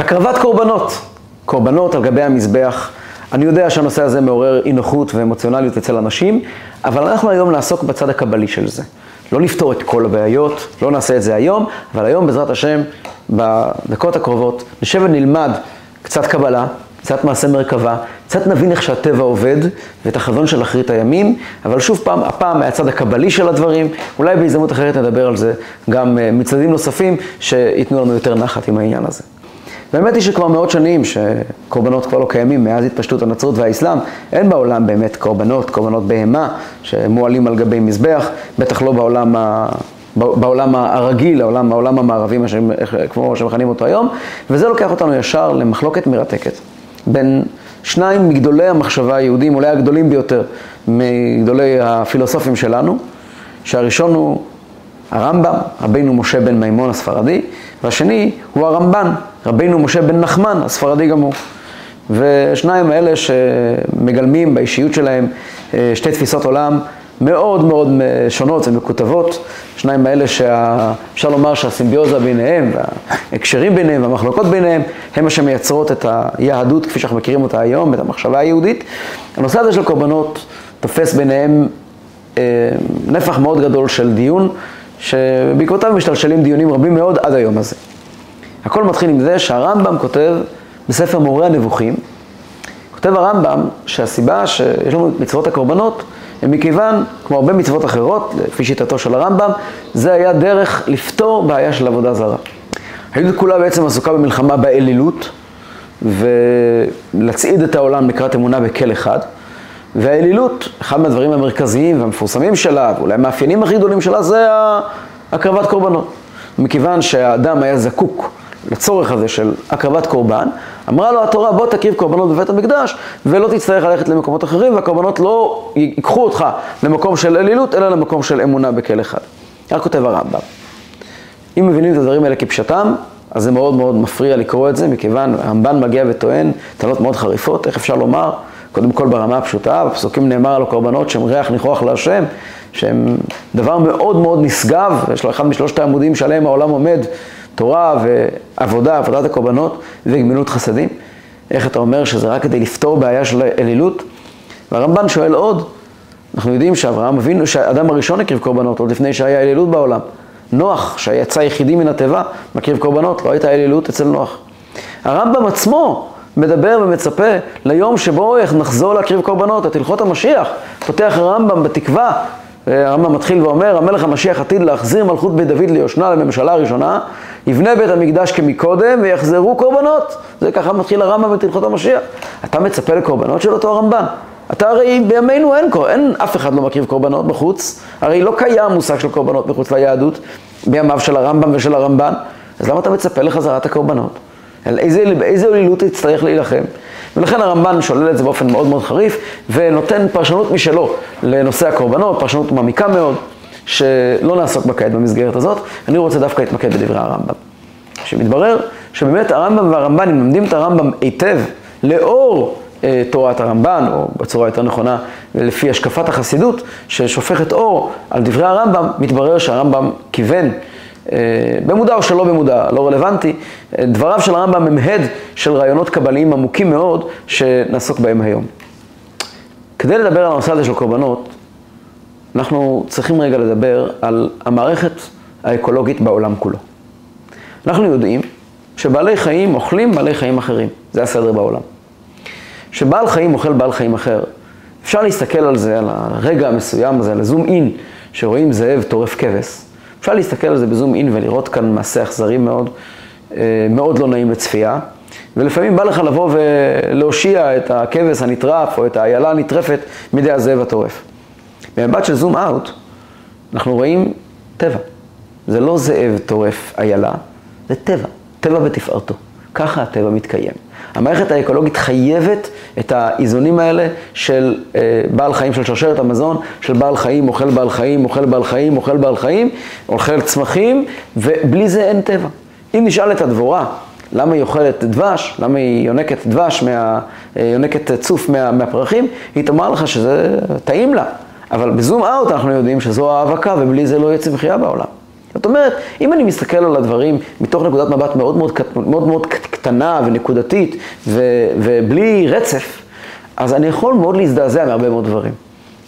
הקרבת קורבנות, קורבנות על גבי המזבח. אני יודע שהנושא הזה מעורר אי נוחות ואמוציונליות אצל אנשים, אבל אנחנו היום נעסוק בצד הקבלי של זה. לא לפתור את כל הבעיות, לא נעשה את זה היום, אבל היום בעזרת השם, בדקות הקרובות, נשב ונלמד קצת קבלה, קצת מעשה מרכבה, קצת נבין איך שהטבע עובד ואת החזון של אחרית הימים, אבל שוב פעם, הפעם מהצד הקבלי של הדברים, אולי בהזדמנות אחרת נדבר על זה גם אה, מצדדים נוספים שייתנו לנו יותר נחת עם העניין הזה. באמת היא שכבר מאות שנים שקורבנות כבר לא קיימים מאז התפשטות הנצרות והאסלאם, אין בעולם באמת קורבנות, קורבנות בהמה שמועלים על גבי מזבח, בטח לא בעולם ה... בעולם הרגיל, העולם, העולם המערבי, כמו שמכנים אותו היום, וזה לוקח אותנו ישר למחלוקת מרתקת בין שניים מגדולי המחשבה היהודים, אולי הגדולים ביותר מגדולי הפילוסופים שלנו, שהראשון הוא הרמב"ם, רבינו משה בן מימון הספרדי, והשני הוא הרמב"ן, רבינו משה בן נחמן הספרדי הוא. ושניים האלה שמגלמים באישיות שלהם אה, שתי תפיסות עולם מאוד מאוד שונות ומקוטבות, שניים האלה שאפשר לומר שהסימביוזה ביניהם, וההקשרים ביניהם והמחלוקות ביניהם, הם מה שמייצרות את היהדות כפי שאנחנו מכירים אותה היום, את המחשבה היהודית. הנושא הזה של קורבנות תופס ביניהם אה, נפח מאוד גדול של דיון, שבעקבותיו משתלשלים דיונים רבים מאוד עד היום הזה. הכל מתחיל עם זה שהרמב"ם כותב בספר מורה הנבוכים, כותב הרמב"ם שהסיבה שיש לנו את מצוות הקורבנות מכיוון, כמו הרבה מצוות אחרות, לפי שיטתו של הרמב"ם, זה היה דרך לפתור בעיה של עבודה זרה. היהדות כולה בעצם עסוקה במלחמה באלילות, ולהצעיד את העולם לקראת אמונה בכל אחד. והאלילות, אחד מהדברים המרכזיים והמפורסמים שלה, ואולי המאפיינים הכי גדולים שלה, זה הקרבת קורבנות. מכיוון שהאדם היה זקוק לצורך הזה של הקרבת קורבן, אמרה לו התורה בוא תקריב קורבנות בבית המקדש ולא תצטרך ללכת למקומות אחרים והקורבנות לא ייקחו אותך למקום של אלילות אלא למקום של אמונה בכל אחד. כך כותב הרמב"ם. אם מבינים את הדברים האלה כפשטם, אז זה מאוד מאוד מפריע לקרוא את זה, מכיוון הרמב"ן מגיע וטוען טענות מאוד חריפות, איך אפשר לומר? קודם כל ברמה הפשוטה, בפסוקים נאמר על הקורבנות שהם ריח ניחוח להשם, שהם דבר מאוד מאוד נשגב, יש לו אחד משלושת העמודים שעליהם העולם עומד, תורה ועבודה, עבודת הקורבנות וגמילות חסדים. איך אתה אומר שזה רק כדי לפתור בעיה של אלילות? והרמב"ן שואל עוד, אנחנו יודעים שאברהם אבינו, שהאדם הראשון הקריב קורבנות עוד לפני שהיה אלילות בעולם. נוח, שיצא יחידי מן התיבה, מקריב קורבנות, לא הייתה אלילות אצל נוח. הרמב"ם עצמו מדבר ומצפה ליום שבו נחזור להקריב קורבנות, את הלכות המשיח. פותח הרמב"ם בתקווה הרמב"ם מתחיל ואומר, המלך המשיח עתיד להחזיר מלכות בית דוד ליושנה לממשלה הראשונה, יבנה בית המקדש כמקודם ויחזרו קורבנות. זה ככה מתחיל הרמב"ם את הלכות המשיח. אתה מצפה לקורבנות של אותו הרמב"ן? אתה הרי בימינו אין, אין, אף אחד לא מקריב קורבנות בחוץ, הרי לא קיים מושג של קורבנות מחוץ ליהדות, בימיו של הרמב"ם ושל הרמב"ן, אז למה אתה מצפה לחזרת הקורבנות? על איזה, איזה עלילות תצטרך להילחם? ולכן הרמב"ן שולל את זה באופן מאוד מאוד חריף, ונותן פרשנות משלו לנושא הקורבנות, פרשנות מעמיקה מאוד, שלא נעסוק בה כעת במסגרת הזאת. אני רוצה דווקא להתמקד בדברי הרמב"ם. שמתברר שבאמת הרמב"ם והרמב"ן, אם לומדים את הרמב"ם היטב, לאור אה, תורת הרמב"ן, או בצורה יותר נכונה, לפי השקפת החסידות, ששופכת אור על דברי הרמב"ם, מתברר שהרמב"ם כיוון אה, במודע או שלא במודע, לא רלוונטי, אה, דבריו של הרמב"ם הם הד של רעיונות קבליים עמוקים מאוד שנעסוק בהם היום. כדי לדבר על הנושא הזה של קורבנות, אנחנו צריכים רגע לדבר על המערכת האקולוגית בעולם כולו. אנחנו יודעים שבעלי חיים אוכלים בעלי חיים אחרים, זה הסדר בעולם. כשבעל חיים אוכל בעל חיים אחר, אפשר להסתכל על זה, על הרגע המסוים הזה, על הזום אין, שרואים זאב טורף כבש. אפשר להסתכל על זה בזום אין ולראות כאן מעשה אכזרי מאוד, אה, מאוד לא נעים לצפייה. ולפעמים בא לך לבוא ולהושיע את הכבש הנטרף או את האיילה הנטרפת מידי הזאב הטורף. במבט של זום אאוט, אנחנו רואים טבע. זה לא זאב טורף איילה, זה טבע, טבע בתפארתו. ככה הטבע מתקיים. המערכת האקולוגית חייבת את האיזונים האלה של אה, בעל חיים, של שרשרת המזון, של בעל חיים, אוכל בעל חיים, אוכל בעל חיים, אוכל בעל חיים, אוכל צמחים, ובלי זה אין טבע. אם נשאל את הדבורה, למה היא אוכלת דבש, למה היא יונקת דבש, מה, אה, יונקת צוף מה, מהפרחים, היא תאמר לך שזה טעים לה. אבל בזום אאוט אנחנו יודעים שזו האבקה ובלי זה לא יהיה צמחייה בעולם. זאת אומרת, אם אני מסתכל על הדברים מתוך נקודת מבט מאוד מאוד, מאוד, מאוד קטנה ונקודתית ו, ובלי רצף, אז אני יכול מאוד להזדעזע מהרבה מאוד דברים.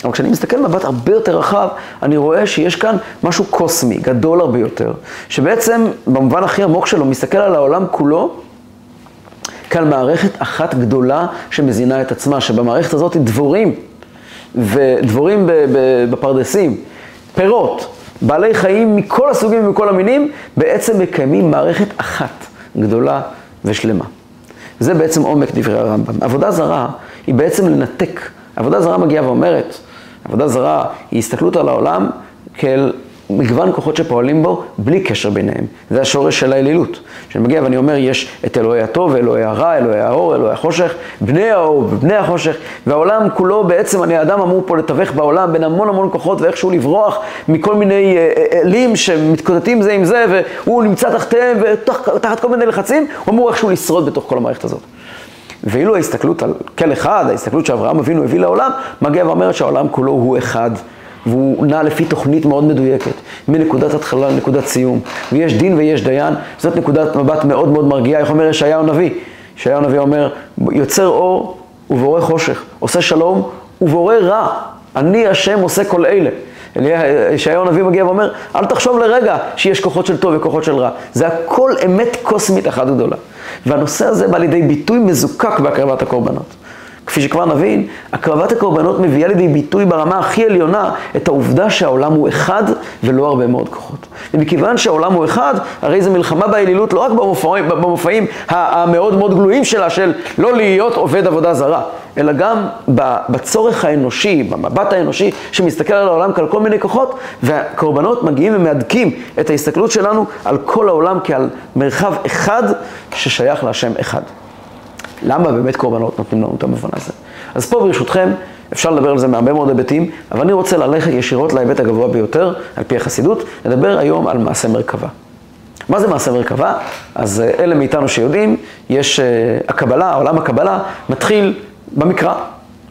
אבל כשאני מסתכל במבט הרבה יותר רחב, אני רואה שיש כאן משהו קוסמי, גדול הרבה יותר, שבעצם במובן הכי עמוק שלו מסתכל על העולם כולו כאן מערכת אחת גדולה שמזינה את עצמה, שבמערכת הזאת דבורים, ודבורים בפרדסים, פירות, בעלי חיים מכל הסוגים ומכל המינים, בעצם מקיימים מערכת אחת גדולה ושלמה. זה בעצם עומק דברי הרמב"ם. עבודה זרה היא בעצם לנתק. עבודה זרה מגיעה ואומרת, עבודה זרה היא הסתכלות על העולם כאל מגוון כוחות שפועלים בו בלי קשר ביניהם. זה השורש של האלילות. כשאני מגיע ואני אומר, יש את אלוהי הטוב, אלוהי הרע, אלוהי האור, אלוהי החושך, בני האור ובני החושך, והעולם כולו בעצם, אני האדם אמור פה לתווך בעולם בין המון המון כוחות ואיכשהו לברוח מכל מיני אה, אה, אלים שמתקוטטים זה עם זה, והוא נמצא תחתיהם ותחת כל מיני לחצים, הוא אמור איכשהו לשרוד בתוך כל המערכת הזאת. ואילו ההסתכלות על כל אחד, ההסתכלות שאברהם אבינו הביא לעולם, מגיע ואומרת שהעולם כולו הוא אחד. והוא נע לפי תוכנית מאוד מדויקת, מנקודת התחלה לנקודת סיום, ויש דין ויש דיין, זאת נקודת מבט מאוד מאוד מרגיעה, איך אומר ישעיהו הנביא? ישעיהו הנביא אומר, יוצר אור ובורא חושך, עושה שלום ובורא רע, אני השם עושה כל אלה. ישעיהו הנביא מגיע ואומר, אל תחשוב לרגע שיש כוחות של טוב וכוחות של רע. זה הכל אמת קוסמית אחת גדולה. והנושא הזה בא לידי ביטוי מזוקק בהקרבת הקורבנות. כפי שכבר נבין, הקרבת הקורבנות מביאה לידי ביטוי ברמה הכי עליונה את העובדה שהעולם הוא אחד ולא הרבה מאוד כוחות. ומכיוון שהעולם הוא אחד, הרי זו מלחמה באלילות לא רק במופעים, במופעים המאוד מאוד גלויים שלה של לא להיות עובד עבודה זרה, אלא גם בצורך האנושי, במבט האנושי שמסתכל על העולם כעל כל מיני כוחות, והקורבנות מגיעים ומהדקים את ההסתכלות שלנו על כל העולם כעל מרחב אחד ששייך להשם אחד. למה באמת קורבנות נותנים לנו את המובן הזה? אז פה ברשותכם, אפשר לדבר על זה מהרבה מאוד היבטים, אבל אני רוצה ללכת ישירות להיבט הגבוה ביותר, על פי החסידות, לדבר היום על מעשה מרכבה. מה זה מעשה מרכבה? אז אה, אלה מאיתנו שיודעים, יש uh, הקבלה, עולם הקבלה מתחיל במקרא.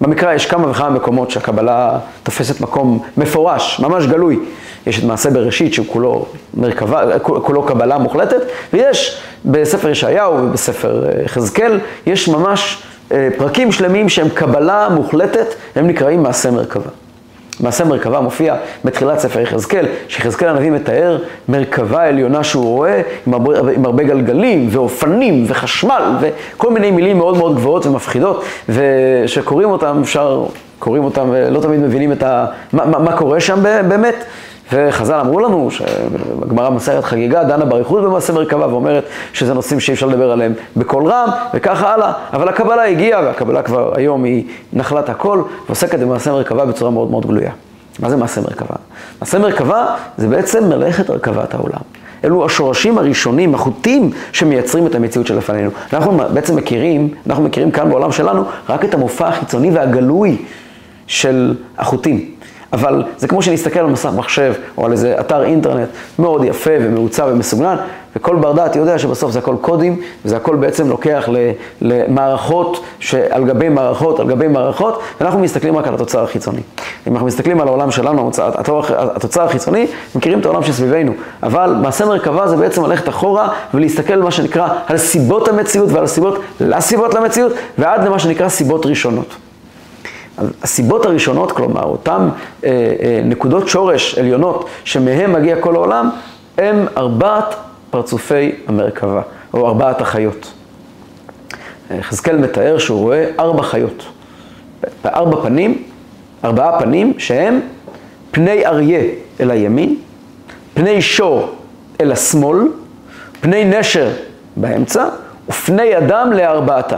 במקרא יש כמה וכמה מקומות שהקבלה תופסת מקום מפורש, ממש גלוי. יש את מעשה בראשית שהוא כולו מרכבה, כולו קבלה מוחלטת, ויש בספר ישעיהו ובספר אה, יחזקאל, יש ממש אה, פרקים שלמים שהם קבלה מוחלטת, הם נקראים מעשה מרכבה. מעשה מרכבה מופיע בתחילת ספר יחזקאל, שיחזקאל הנביא מתאר מרכבה עליונה שהוא רואה עם הרבה, עם הרבה גלגלים ואופנים וחשמל וכל מיני מילים מאוד מאוד גבוהות ומפחידות, ושקוראים אותם אפשר, קוראים אותם ולא תמיד מבינים את ה, מה, מה, מה קורה שם באמת. וחז"ל אמרו לנו, שהגמרא מסרת חגיגה דנה באריכות במעשה מרכבה ואומרת שזה נושאים שאי אפשר לדבר עליהם בקול רם וככה הלאה, אבל הקבלה הגיעה והקבלה כבר היום היא נחלת הכל ועוסקת במעשה מרכבה בצורה מאוד מאוד גלויה. מה זה מעשה מרכבה? מעשה מרכבה זה בעצם מלאכת הרכבת העולם. אלו השורשים הראשונים, החוטים, שמייצרים את המציאות שלפנינו. אנחנו בעצם מכירים, אנחנו מכירים כאן בעולם שלנו רק את המופע החיצוני והגלוי של החוטים. אבל זה כמו שנסתכל על מסך מחשב או על איזה אתר אינטרנט מאוד יפה ומעוצב ומסוגנן, וכל בר דעת יודע שבסוף זה הכל קודים, וזה הכל בעצם לוקח למערכות שעל גבי מערכות, על גבי מערכות, ואנחנו מסתכלים רק על התוצר החיצוני. אם אנחנו מסתכלים על העולם שלנו, התוצר החיצוני, מכירים את העולם שסביבנו, אבל מעשה מרכבה זה בעצם ללכת אחורה ולהסתכל מה שנקרא על סיבות המציאות ועל הסיבות לסיבות למציאות, ועד למה שנקרא סיבות ראשונות. הסיבות הראשונות, כלומר, אותן אה, אה, נקודות שורש עליונות שמהם מגיע כל העולם, הם ארבעת פרצופי המרכבה, או ארבעת החיות. יחזקאל מתאר שהוא רואה ארבע חיות, בארבע פנים, ארבעה פנים שהם פני אריה אל הימין, פני שור אל השמאל, פני נשר באמצע, ופני אדם לארבעתם.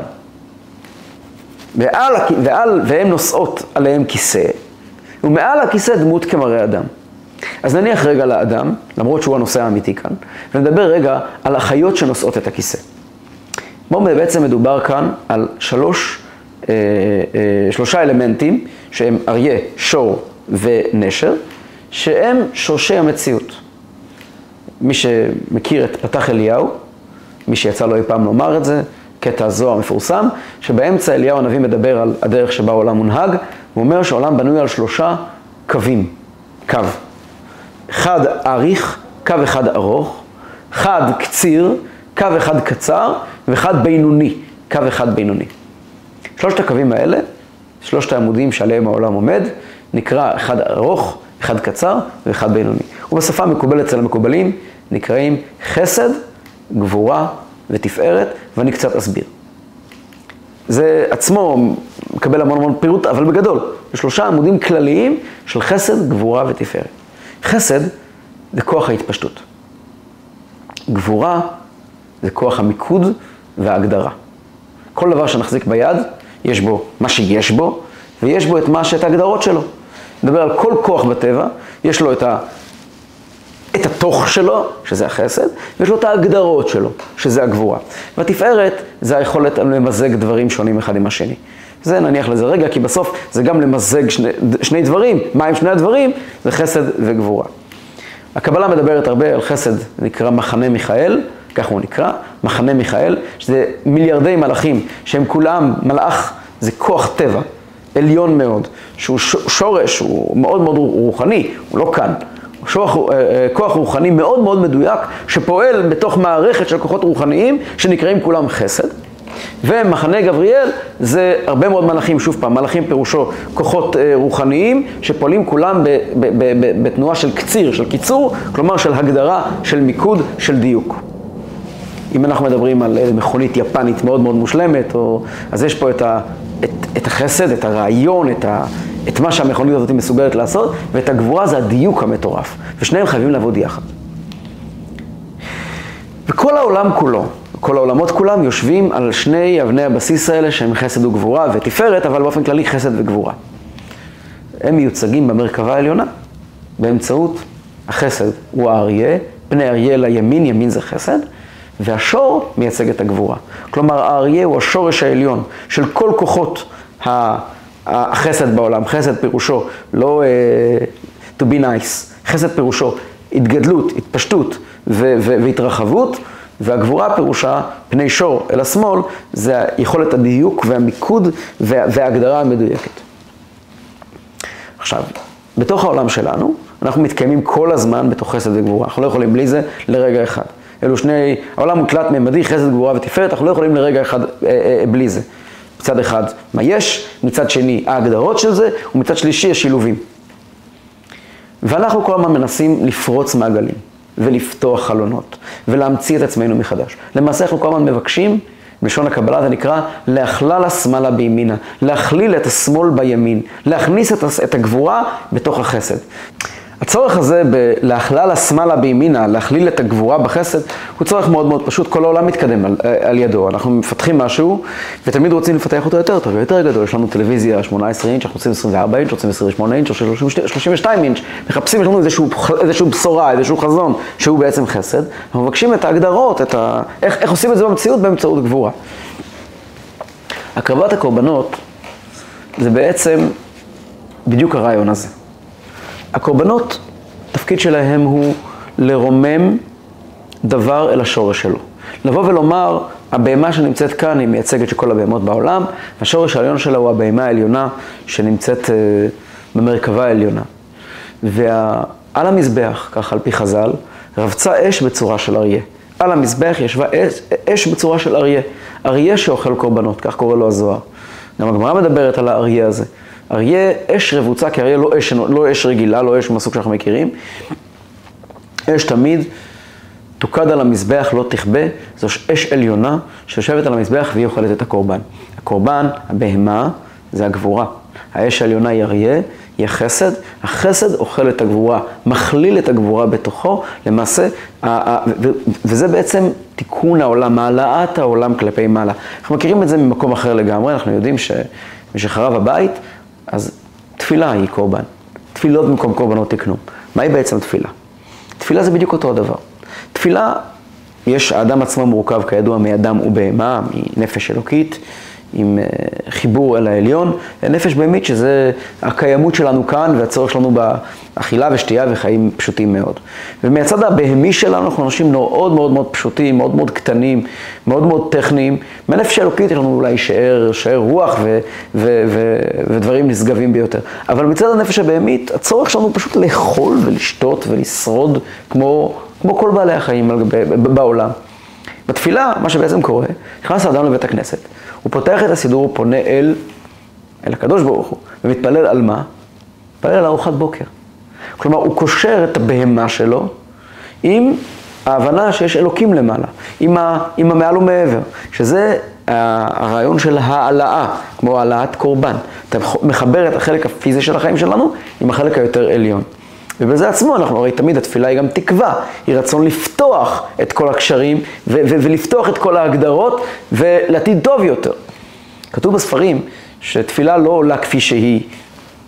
ועל, ועל, והן נושאות עליהם כיסא, ומעל הכיסא דמות כמראה אדם. אז נניח רגע לאדם, למרות שהוא הנושא האמיתי כאן, ונדבר רגע על החיות שנושאות את הכיסא. בואו בעצם מדובר כאן על שלוש, אה, אה, שלושה אלמנטים שהם אריה, שור ונשר, שהם שורשי המציאות. מי שמכיר את פתח אליהו, מי שיצא לו אי פעם לומר את זה, קטע הזוהר המפורסם, שבאמצע אליהו הנביא מדבר על הדרך שבה העולם מונהג, הוא אומר שהעולם בנוי על שלושה קווים, קו. אחד אריך, קו אחד ארוך, חד קציר, קו אחד קצר, ואחד בינוני, קו אחד בינוני. שלושת הקווים האלה, שלושת העמודים שעליהם העולם עומד, נקרא אחד ארוך, אחד קצר ואחד בינוני. ובשפה המקובלת אצל המקובלים נקראים חסד, גבורה ותפארת, ואני קצת אסביר. זה עצמו מקבל המון המון פירוט, אבל בגדול, זה שלושה עמודים כלליים של חסד, גבורה ותפארת. חסד זה כוח ההתפשטות. גבורה זה כוח המיקוד וההגדרה. כל דבר שנחזיק ביד, יש בו מה שיש בו, ויש בו את מה שאת ההגדרות שלו. נדבר על כל כוח בטבע, יש לו את, ה, את התוך שלו, שזה החסד, ויש לו את ההגדרות שלו, שזה הגבורה. והתפארת זה היכולת למזג דברים שונים אחד עם השני. זה נניח לזה רגע, כי בסוף זה גם למזג שני, שני דברים. מה עם שני הדברים? זה חסד וגבורה. הקבלה מדברת הרבה על חסד, נקרא מחנה מיכאל, כך הוא נקרא, מחנה מיכאל, שזה מיליארדי מלאכים, שהם כולם, מלאך זה כוח טבע, עליון מאוד, שהוא שורש, הוא מאוד מאוד רוחני, הוא לא כאן. אה, אה, כוח רוחני מאוד מאוד מדויק, שפועל בתוך מערכת של כוחות רוחניים, שנקראים כולם חסד. ומחנה גבריאל זה הרבה מאוד מלאכים, שוב פעם, מלאכים פירושו כוחות אה, רוחניים שפועלים כולם ב, ב, ב, ב, בתנועה של קציר, של קיצור, כלומר של הגדרה, של מיקוד, של דיוק. אם אנחנו מדברים על מכונית יפנית מאוד מאוד מושלמת, או, אז יש פה את, ה, את, את החסד, את הרעיון, את, ה, את מה שהמכונית הזאת מסוגלת לעשות, ואת הגבורה זה הדיוק המטורף, ושניהם חייבים לעבוד יחד. וכל העולם כולו, כל העולמות כולם יושבים על שני אבני הבסיס האלה שהם חסד וגבורה ותפארת, אבל באופן כללי חסד וגבורה. הם מיוצגים במרכבה העליונה באמצעות החסד הוא האריה, פני אריה לימין, ימין זה חסד, והשור מייצג את הגבורה. כלומר, האריה הוא השורש העליון של כל כוחות החסד בעולם. חסד פירושו לא uh, to be nice, חסד פירושו התגדלות, התפשטות והתרחבות. והגבורה פירושה פני שור אל השמאל, זה יכולת הדיוק והמיקוד וההגדרה המדויקת. עכשיו, בתוך העולם שלנו, אנחנו מתקיימים כל הזמן בתוך חסד וגבורה. אנחנו לא יכולים בלי זה לרגע אחד. אלו שני, העולם הוא תלת-ממדי, חסד, גבורה ותפארת, אנחנו לא יכולים לרגע אחד אה, אה, בלי זה. מצד אחד, מה יש, מצד שני, ההגדרות של זה, ומצד שלישי, השילובים. ואנחנו כל הזמן מנסים לפרוץ מעגלים. ולפתוח חלונות, ולהמציא את עצמנו מחדש. למעשה אנחנו כל הזמן מבקשים, בלשון הקבלה זה נקרא להכלל השמאלה בימינה, להכליל את השמאל בימין, להכניס את הגבורה בתוך החסד. הצורך הזה בלהכלל השמאלה בימינה, להכליל את הגבורה בחסד, הוא צורך מאוד מאוד פשוט, כל העולם מתקדם על, על ידו. אנחנו מפתחים משהו, ותמיד רוצים לפתח אותו יותר טוב, יותר גדול. יש לנו טלוויזיה 18 אינץ', אנחנו רוצים 24 אינץ', רוצים 28 אינץ', או 32 אינץ', מחפשים, יש לנו איזשהו, איזשהו בשורה, איזשהו חזון, שהוא בעצם חסד. אנחנו מבקשים את ההגדרות, את ה... איך, איך עושים את זה במציאות באמצעות גבורה. הקרבת הקורבנות זה בעצם בדיוק הרעיון הזה. הקורבנות, התפקיד שלהם הוא לרומם דבר אל השורש שלו. לבוא ולומר, הבהמה שנמצאת כאן היא מייצגת של כל הבהמות בעולם, והשורש העליון שלה הוא הבהמה העליונה שנמצאת uh, במרכבה העליונה. ועל המזבח, ככה על פי חז"ל, רבצה אש בצורה של אריה. על המזבח ישבה אש, אש בצורה של אריה. אריה שאוכל קורבנות, כך קורא לו הזוהר. גם הגמרא מדברת על האריה הזה. אריה אש רבוצה, כי אריה לא אש, לא אש רגילה, לא אש מהסוג שאנחנו מכירים. אש תמיד תוקד על המזבח, לא תכבה, זו אש עליונה שיושבת על המזבח והיא אוכלת את הקורבן. הקורבן, הבהמה, זה הגבורה. האש העליונה היא אריה, היא החסד, החסד אוכל את הגבורה, מכליל את הגבורה בתוכו, למעשה, וזה בעצם תיקון העולם, העלאת העולם כלפי מעלה. אנחנו מכירים את זה ממקום אחר לגמרי, אנחנו יודעים שמשחרב הבית, אז תפילה היא קורבן. תפילות במקום קורבנות תקנו. מהי בעצם תפילה? תפילה זה בדיוק אותו הדבר. תפילה, יש, האדם עצמו מורכב כידוע מאדם ובהמה, מנפש אלוקית. עם אה, חיבור אל העליון, נפש בהמית שזה הקיימות שלנו כאן והצורך שלנו באכילה ושתייה וחיים פשוטים מאוד. ומהצד הבהמי שלנו אנחנו אנשים מאוד מאוד מאוד פשוטים, מאוד מאוד קטנים, מאוד מאוד טכניים. מהנפש האלוקית יש לנו אולי שאר, שאר רוח ו, ו, ו, ודברים נשגבים ביותר. אבל מצד הנפש הבהמית, הצורך שלנו פשוט לאכול ולשתות ולשרוד כמו, כמו כל בעלי החיים בעולם. בתפילה, מה שבעצם קורה, נכנס האדם לבית הכנסת, הוא פותח את הסידור, הוא פונה אל, אל הקדוש ברוך הוא, ומתפלל על מה? מתפלל על ארוחת בוקר. כלומר, הוא קושר את הבהמה שלו עם ההבנה שיש אלוקים למעלה, עם, ה, עם המעל ומעבר, שזה הרעיון של העלאה, כמו העלאת קורבן. אתה מחבר את החלק הפיזי של החיים שלנו עם החלק היותר עליון. ובזה עצמו אנחנו הרי תמיד התפילה היא גם תקווה, היא רצון לפתוח את כל הקשרים ו- ו- ולפתוח את כל ההגדרות ולעתיד טוב יותר. כתוב בספרים שתפילה לא עולה כפי שהיא,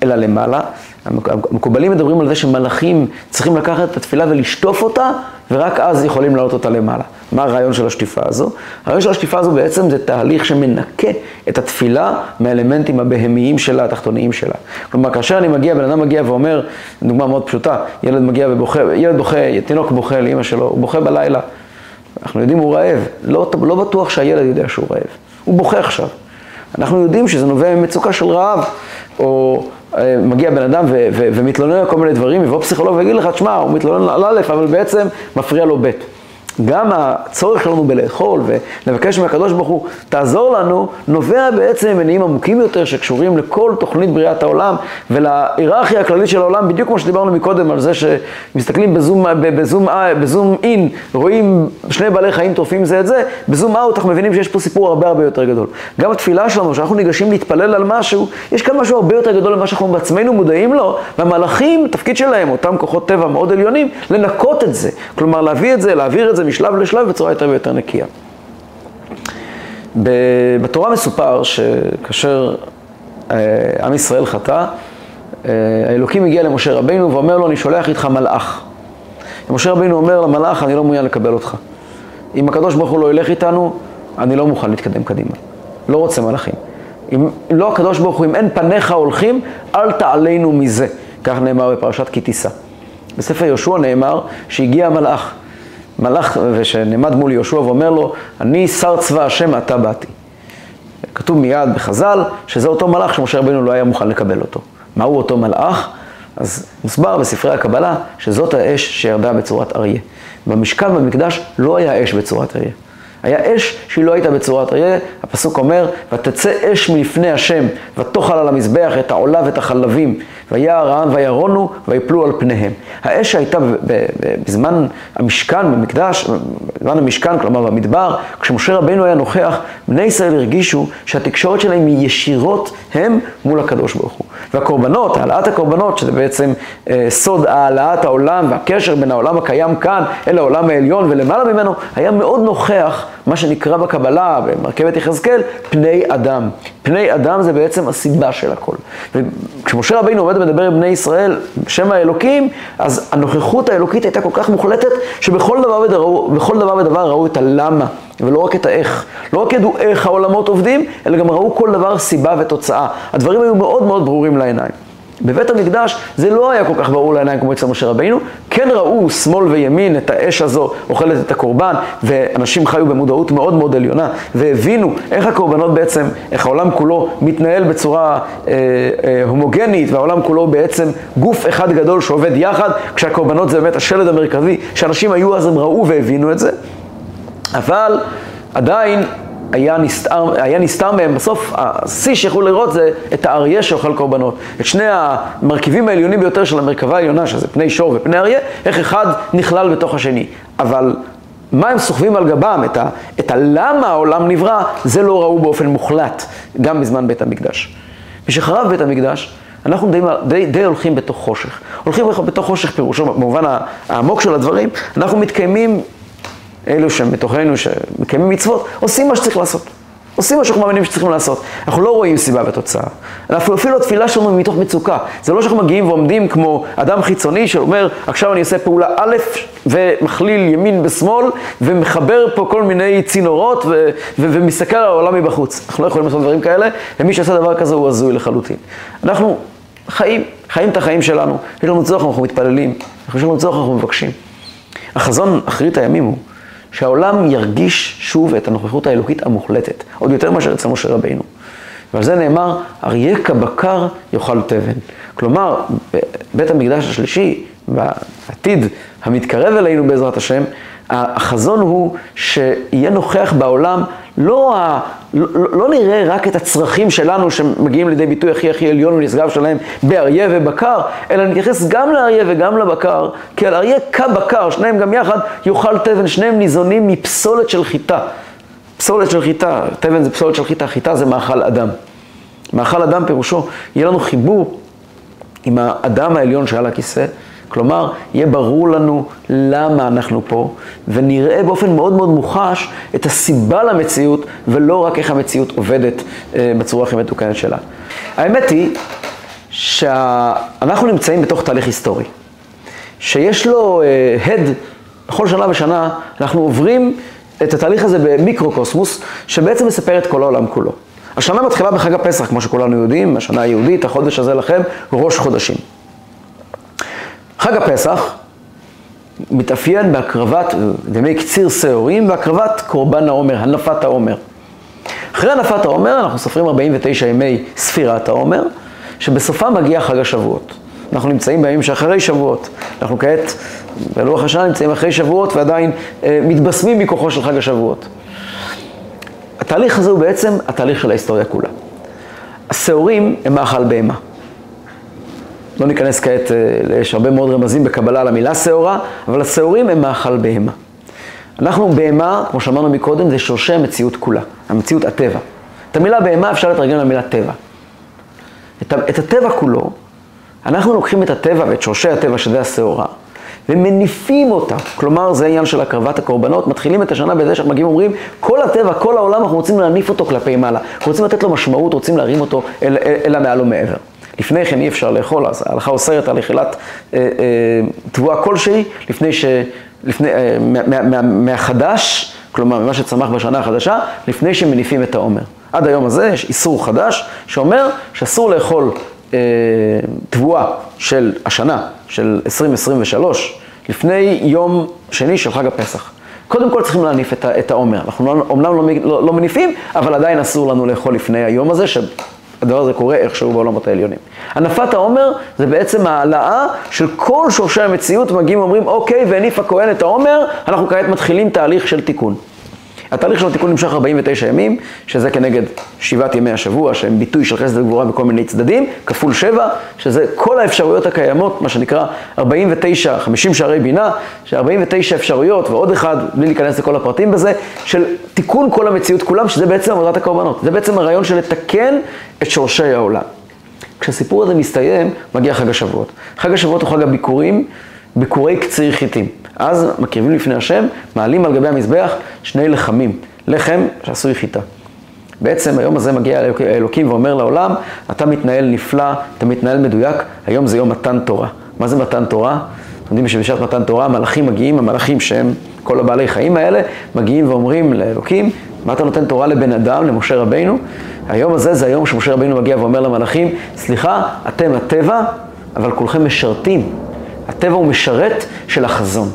אלא למעלה. המקובלים מדברים על זה שמלאכים צריכים לקחת את התפילה ולשטוף אותה, ורק אז יכולים לעלות אותה למעלה. מה הרעיון של השטיפה הזו? הרעיון של השטיפה הזו בעצם זה תהליך שמנקה את התפילה מהאלמנטים הבהמיים שלה, התחתוניים שלה. כלומר, כאשר אני מגיע, בן אדם מגיע ואומר, דוגמה מאוד פשוטה, ילד מגיע ובוכה, ילד בוכה, תינוק בוכה לאמא שלו, הוא בוכה בלילה. אנחנו יודעים הוא רעב, לא, לא בטוח שהילד יודע שהוא רעב, הוא בוכה עכשיו. אנחנו יודעים שזה נובע ממצוקה של רעב, או אה, מגיע בן אדם ו- ו- ומתלונן על כל מיני דברים, יבוא פסיכולוג ויגיד לך, תשמע, הוא מתלונן על א', אבל בעצם מפריע לו ב'. גם הצורך שלנו בלאכול ולבקש מהקדוש ברוך הוא, תעזור לנו, נובע בעצם ממניעים עמוקים יותר שקשורים לכל תוכנית בריאת העולם ולהיררכיה הכללית של העולם, בדיוק כמו שדיברנו מקודם על זה שמסתכלים בזום, בזום, בזום אין, רואים שני בעלי חיים טורפים זה את זה, בזום אאוט אנחנו מבינים שיש פה סיפור הרבה הרבה יותר גדול. גם התפילה שלנו, כשאנחנו ניגשים להתפלל על משהו, יש כאן משהו הרבה יותר גדול ממה שאנחנו בעצמנו מודעים לו, והמלאכים, תפקיד שלהם, אותם כוחות טבע מאוד עליונים, לנקות את זה. כלומר, להביא את זה, להעביר את זה משלב לשלב בצורה יותר ויותר נקייה. בתורה מסופר שכאשר אה, עם ישראל חטא, אה, האלוקים הגיע למשה רבינו ואומר לו, אני שולח איתך מלאך. ומשה רבינו אומר למלאך, אני לא מעוניין לקבל אותך. אם הקדוש ברוך הוא לא ילך איתנו, אני לא מוכן להתקדם קדימה. לא רוצה מלאכים. אם לא הקדוש ברוך הוא, אם אין פניך הולכים, אל תעלינו מזה. כך נאמר בפרשת כי תישא. בספר יהושע נאמר שהגיע המלאך. מלאך ושנעמד מול יהושע ואומר לו, אני שר צבא השם, אתה באתי. כתוב מיד בחז"ל, שזה אותו מלאך שמשה רבינו לא היה מוכן לקבל אותו. מהו אותו מלאך? אז מוסבר בספרי הקבלה שזאת האש שירדה בצורת אריה. במשכן במקדש לא היה אש בצורת אריה. היה אש שהיא לא הייתה בצורת אריה, הפסוק אומר, ותצא אש מלפני השם, ותאכל על המזבח את העולה ואת החלבים, וירא העם וירונו ויפלו על פניהם. האש שהייתה בזמן המשכן, במקדש, בזמן המשכן, כלומר במדבר, כשמשה רבינו היה נוכח, בני ישראל הרגישו שהתקשורת שלהם היא ישירות הם מול הקדוש ברוך הוא. והקורבנות, העלאת הקורבנות, שזה בעצם אה, סוד העלאת העולם והקשר בין העולם הקיים כאן אל העולם העליון ולמעלה ממנו, היה מאוד נוכח, מה שנקרא בקבלה, במרכבת יחזקאל, פני אדם. פני אדם זה בעצם הסיבה של הכל. וכשמשה רבינו עומד ומדבר עם בני ישראל בשם האלוקים, אז הנוכחות האלוקית הייתה כל כך מוחלטת, שבכל דבר ודבר, דבר ודבר ראו את הלמה, ולא רק את האיך. לא רק ידעו איך העולמות עובדים, אלא גם ראו כל דבר סיבה ותוצאה. הדברים היו מאוד מאוד ברורים לעיניים. בבית המקדש זה לא היה כל כך ברור לעיניים כמו אצל משה רבינו, כן ראו שמאל וימין את האש הזו אוכלת את הקורבן, ואנשים חיו במודעות מאוד מאוד עליונה, והבינו איך הקורבנות בעצם, איך העולם כולו מתנהל בצורה אה, אה, הומוגנית, והעולם כולו בעצם גוף אחד גדול שעובד יחד, כשהקורבנות זה באמת השלד המרכזי, שאנשים היו אז הם ראו והבינו את זה, אבל עדיין היה נסתר, היה נסתר מהם, בסוף השיא שיכולו לראות זה את האריה שאוכל קורבנות. את שני המרכיבים העליונים ביותר של המרכבה העליונה, שזה פני שור ופני אריה, איך אחד נכלל בתוך השני. אבל מה הם סוחבים על גבם, את, ה, את הלמה העולם נברא, זה לא ראו באופן מוחלט, גם בזמן בית המקדש. משחרב בית המקדש, אנחנו די, די, די הולכים בתוך חושך. הולכים בתוך חושך פירושו, במובן העמוק של הדברים, אנחנו מתקיימים אלו שמתוכנו, שמקיימים מצוות, עושים מה שצריך לעשות. עושים מה שאנחנו מאמינים שצריכים לעשות. אנחנו לא רואים סיבה ותוצאה. אנחנו אפילו התפילה שלנו היא מתוך מצוקה. זה לא שאנחנו מגיעים ועומדים כמו אדם חיצוני שאומר, עכשיו אני עושה פעולה א' ומכליל ימין בשמאל ומחבר פה כל מיני צינורות ו- ו- ומסתכל על העולם מבחוץ. אנחנו לא יכולים לעשות דברים כאלה, ומי שעושה דבר כזה הוא הזוי לחלוטין. אנחנו חיים, חיים את החיים שלנו, יש לנו צורך, אנחנו מתפללים, יש לנו צורך, אנחנו מבקשים. החזון אחרית הימים הוא שהעולם ירגיש שוב את הנוכחות האלוקית המוחלטת, עוד יותר מאשר אצל משה רבינו. ועל זה נאמר, אריה כבקר יאכל תבן. כלומר, בבית המקדש השלישי, בעתיד המתקרב אלינו בעזרת השם, החזון הוא שיהיה נוכח בעולם, לא, ה, לא, לא נראה רק את הצרכים שלנו שמגיעים לידי ביטוי הכי הכי עליון ונשגב שלהם באריה ובקר, אלא נתייחס גם לאריה וגם לבקר, כי על אריה כבקר, שניהם גם יחד, יאכל תבן, שניהם ניזונים מפסולת של חיטה. פסולת של חיטה, תבן זה פסולת של חיטה, חיטה זה מאכל אדם. מאכל אדם פירושו, יהיה לנו חיבור עם האדם העליון שעל הכיסא, כלומר, יהיה ברור לנו למה אנחנו פה, ונראה באופן מאוד מאוד מוחש את הסיבה למציאות, ולא רק איך המציאות עובדת אה, בצורה הכי מתוקנת שלה. האמת היא שאנחנו נמצאים בתוך תהליך היסטורי, שיש לו אה, הד, בכל שנה ושנה אנחנו עוברים את התהליך הזה במיקרוקוסמוס, שבעצם מספר את כל העולם כולו. השנה מתחילה בחג הפסח, כמו שכולנו יודעים, השנה היהודית, החודש הזה לכם, ראש חודשים. חג הפסח מתאפיין בהקרבת דמי קציר שעורים והקרבת קורבן העומר, הנפת העומר. אחרי הנפת העומר אנחנו סופרים 49 ימי ספירת העומר, שבסופם מגיע חג השבועות. אנחנו נמצאים בימים שאחרי שבועות. אנחנו כעת, בלוח השנה, נמצאים אחרי שבועות ועדיין אה, מתבשמים מכוחו של חג השבועות. התהליך הזה הוא בעצם התהליך של ההיסטוריה כולה. השעורים הם מאכל בהמה. לא ניכנס כעת, אה, יש הרבה מאוד רמזים בקבלה על המילה שעורה, אבל השעורים הם מאכל בהמה. אנחנו בהמה, כמו שאמרנו מקודם, זה שורשי המציאות כולה, המציאות הטבע. את המילה בהמה אפשר לתרגם למילה טבע. את, את הטבע כולו, אנחנו לוקחים את הטבע ואת שורשי הטבע, שזה השעורה, ומניפים אותה. כלומר, זה העניין של הקרבת הקורבנות. מתחילים את השנה בזה שאנחנו מגיעים ואומרים, כל הטבע, כל העולם, אנחנו רוצים להניף אותו כלפי מעלה. אנחנו רוצים לתת לו משמעות, רוצים להרים אותו אל, אל, אל המעל ומעבר. לפני כן אי אפשר לאכול, אז ההלכה אוסרת על אכילת אה, אה, תבואה כלשהי, לפני ש... לפני, אה, מה, מה, מהחדש, כלומר ממה שצמח בשנה החדשה, לפני שמניפים את העומר. עד היום הזה יש איסור חדש שאומר שאסור לאכול אה, תבואה של השנה, של 2023, לפני יום שני של חג הפסח. קודם כל צריכים להניף את העומר. אנחנו לא, אומנם לא, לא, לא מניפים, אבל עדיין אסור לנו לאכול לפני היום הזה, הדבר הזה קורה איכשהו בעולמות העליונים. הנפת העומר זה בעצם העלאה של כל שורשי המציאות, מגיעים ואומרים, אוקיי, והניף הכהן את העומר, אנחנו כעת מתחילים תהליך של תיקון. התהליך של התיקון נמשך 49 ימים, שזה כנגד שבעת ימי השבוע, שהם ביטוי של חסד וגבורה בכל מיני צדדים, כפול שבע, שזה כל האפשרויות הקיימות, מה שנקרא 49, 50 שערי בינה, ש-49 אפשרויות ועוד אחד, בלי להיכנס לכל הפרטים בזה, של תיקון כל המציאות כולם, שזה בעצם עבודת הקורבנות. זה בעצם הרעיון של לתקן את שורשי העולם. כשהסיפור הזה מסתיים, מגיע חג השבועות. חג השבועות הוא חג הביקורים, ביקורי קציר חיטים. אז מקריבים לפני השם, מעלים על גבי המזבח שני לחמים, לחם שעשוי חיטה. בעצם היום הזה מגיע האלוקים ואומר לעולם, אתה מתנהל נפלא, אתה מתנהל מדויק, היום זה יום מתן תורה. מה זה מתן תורה? אתם יודעים שבשעת מתן תורה המלאכים מגיעים, המלאכים שהם כל הבעלי חיים האלה, מגיעים ואומרים לאלוקים, מה אתה נותן תורה לבן אדם, למשה רבינו? היום הזה זה היום שמשה רבינו מגיע ואומר למלאכים, סליחה, אתם הטבע, אבל כולכם משרתים. הטבע הוא משרת של החזון.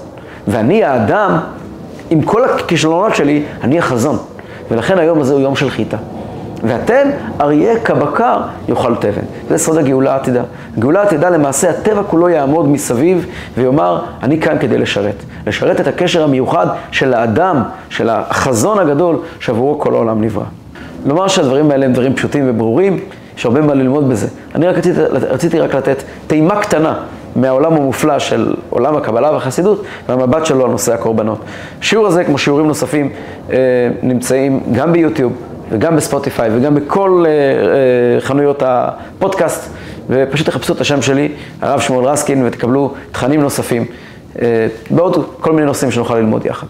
ואני האדם, עם כל הכישלונות שלי, אני החזון. ולכן היום הזה הוא יום של חיטה. ואתם, אריה כבקר יאכל תבן. זה סוד הגאולה העתידה. הגאולה העתידה למעשה, הטבע כולו יעמוד מסביב ויאמר, אני כאן כדי לשרת. לשרת את הקשר המיוחד של האדם, של החזון הגדול שעבורו כל העולם נברא. לומר שהדברים האלה הם דברים פשוטים וברורים, יש הרבה מה ללמוד בזה. אני רק רציתי, רציתי רק לתת טעימה קטנה מהעולם המופלא של עולם הקבלה והחסידות, והמבט שלו על נושא הקורבנות. השיעור הזה, כמו שיעורים נוספים, אה, נמצאים גם ביוטיוב וגם בספוטיפיי וגם בכל אה, אה, חנויות הפודקאסט, ופשוט תחפשו את השם שלי, הרב שמואל רסקין, ותקבלו תכנים נוספים, בעוד כל מיני נושאים שנוכל ללמוד יחד.